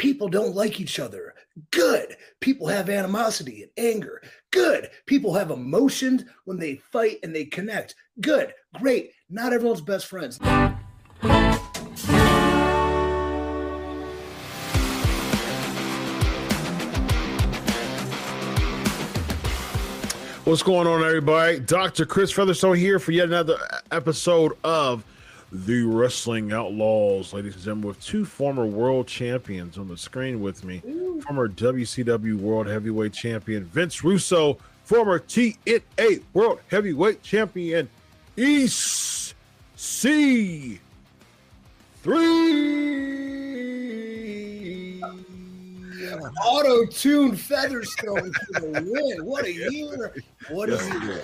People don't like each other. Good. People have animosity and anger. Good. People have emotions when they fight and they connect. Good. Great. Not everyone's best friends. What's going on, everybody? Dr. Chris Featherstone here for yet another episode of The Wrestling Outlaws, ladies and gentlemen, with two former world champions on the screen with me. Ooh. Former WCW World Heavyweight Champion Vince Russo, former TNA World Heavyweight Champion East C three. Auto tune Featherstone for the win. What a year. What a year.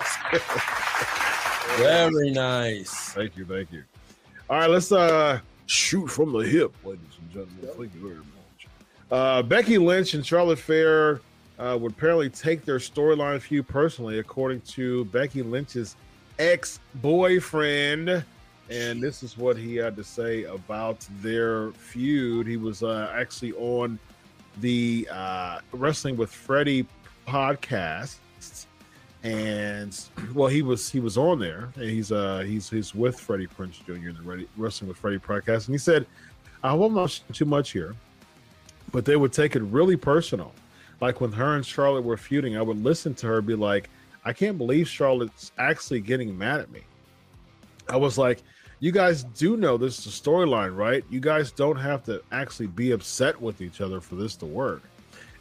Very nice. Thank you. Thank you. All right, let's uh shoot from the hip, ladies and gentlemen. Yep. Thank you very much. Uh, Becky Lynch and Charlotte Flair uh, would apparently take their storyline feud personally, according to Becky Lynch's ex boyfriend. And this is what he had to say about their feud. He was uh, actually on the uh, Wrestling with Freddie podcast, and well, he was he was on there, and he's uh he's he's with Freddie Prinze Jr. in the Ready, Wrestling with Freddie podcast, and he said, "I won't mention too much here, but they would take it really personal. Like when her and Charlotte were feuding, I would listen to her be like." I can't believe Charlotte's actually getting mad at me. I was like, you guys do know this is a storyline, right? You guys don't have to actually be upset with each other for this to work.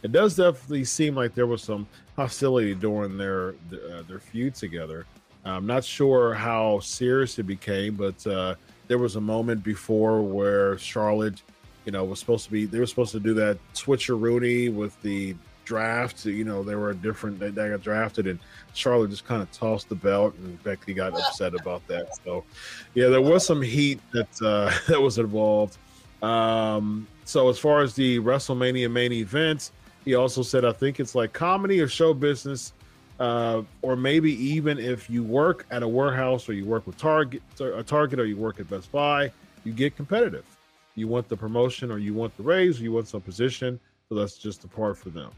It does definitely seem like there was some hostility during their uh, their feud together. I'm not sure how serious it became, but uh, there was a moment before where Charlotte, you know, was supposed to be they were supposed to do that switcheroonie with the draft. You know, they were a different. They, they got drafted, and Charlotte just kind of tossed the belt, and Becky got upset about that. So, yeah, there was some heat that uh, that was involved. Um, so, as far as the WrestleMania main event, he also said, I think it's like comedy or show business. Uh, or maybe even if you work at a warehouse or you work with Target, a Target, or you work at Best Buy, you get competitive. You want the promotion, or you want the raise, or you want some position. So that's just the part for them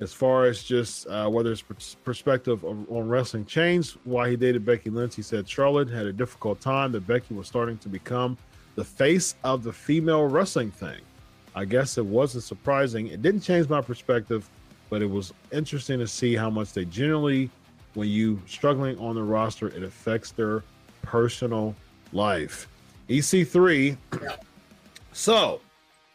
as far as just uh, whether his perspective on wrestling changed why he dated Becky Lynch. He said Charlotte had a difficult time that Becky was starting to become the face of the female wrestling thing. I guess it wasn't surprising. It didn't change my perspective, but it was interesting to see how much they generally, when you struggling on the roster, it affects their personal life. EC3. So,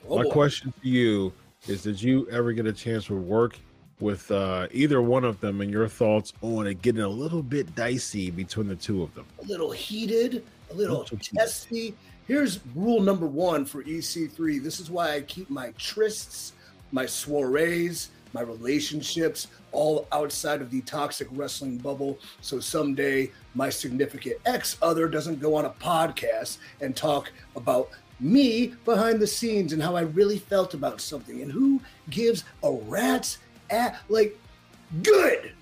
oh, my boy. question to you is: Did you ever get a chance to work with uh, either one of them and your thoughts on it getting a little bit dicey between the two of them. A little heated, a little testy. Here's rule number one for EC3. This is why I keep my trysts, my soirees, my relationships all outside of the toxic wrestling bubble. So someday my significant ex other doesn't go on a podcast and talk about me behind the scenes and how I really felt about something and who gives a rat's at like good.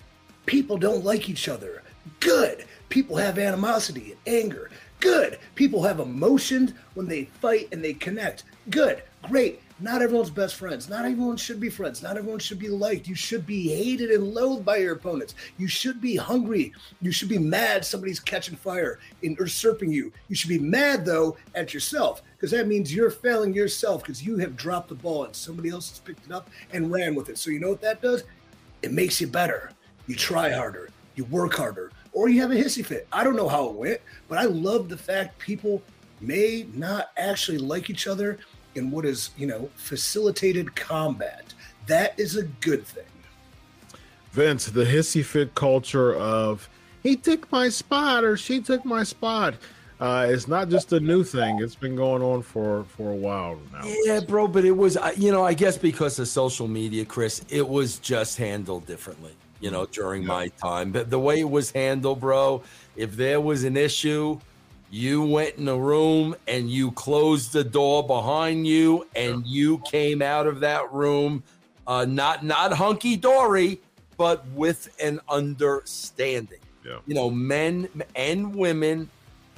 People don't like each other. Good. People have animosity and anger. Good. People have emotions when they fight and they connect. Good. Great. Not everyone's best friends. Not everyone should be friends. Not everyone should be liked. You should be hated and loathed by your opponents. You should be hungry. You should be mad somebody's catching fire and usurping you. You should be mad, though, at yourself because that means you're failing yourself because you have dropped the ball and somebody else has picked it up and ran with it. So, you know what that does? It makes you better. You try harder, you work harder, or you have a hissy fit. I don't know how it went, but I love the fact people may not actually like each other in what is, you know, facilitated combat. That is a good thing. Vince, the hissy fit culture of he took my spot or she took my spot. Uh, it's not just a new thing; it's been going on for for a while now. Yeah, bro, but it was you know I guess because of social media, Chris, it was just handled differently. You know, during yeah. my time, but the way it was handled, bro, if there was an issue, you went in a room and you closed the door behind you and you came out of that room uh, not not hunky dory but with an understanding yeah. you know men and women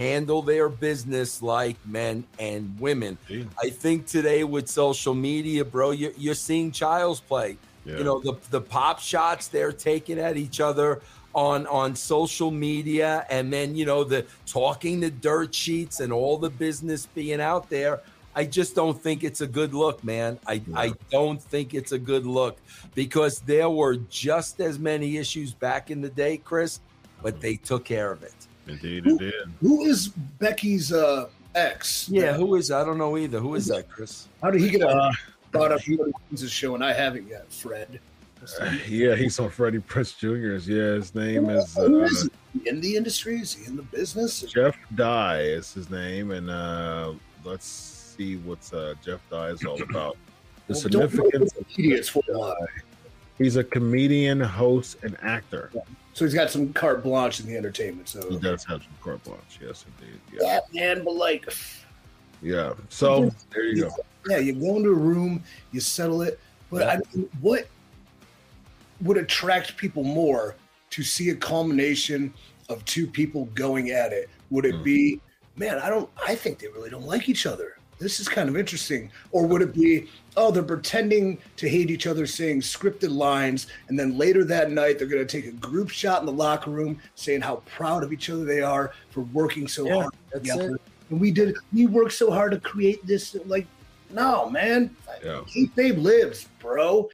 handle their business like men and women. Yeah. I think today with social media, bro, you're, you're seeing child's play. Yeah. You know, the, the pop shots they're taking at each other on on social media and then you know the talking the dirt sheets and all the business being out there i just don't think it's a good look man i yeah. i don't think it's a good look because there were just as many issues back in the day chris but they took care of it Indeed, who, it did. Who is Becky's uh, ex? Yeah, who is? I don't know either. Who is that, Chris? How did he get uh, brought up his show and I haven't yet? Fred. Uh, yeah, he's on Freddie Prinze Jr.'s. Yeah, his name is, uh, is in the industry. Is he in the business? Jeff Dye is his name, and uh, let's see what's uh, Jeff Dye is all about. The well, significance of Jeff Dye. He's a comedian, host, and actor. Yeah. So he's got some carte blanche in the entertainment. So he does have some carte blanche. Yes, indeed. Yeah, yeah man. But like, yeah. So there you go. Yeah, you go into a room, you settle it. But yeah. I mean, what would attract people more to see a culmination of two people going at it? Would it mm. be, man? I don't. I think they really don't like each other this is kind of interesting. Or would it be, oh, they're pretending to hate each other, saying scripted lines, and then later that night they're going to take a group shot in the locker room, saying how proud of each other they are for working so yeah, hard together. It. And we did, we worked so hard to create this. Like, no, man, yeah. Kayfabe lives, bro.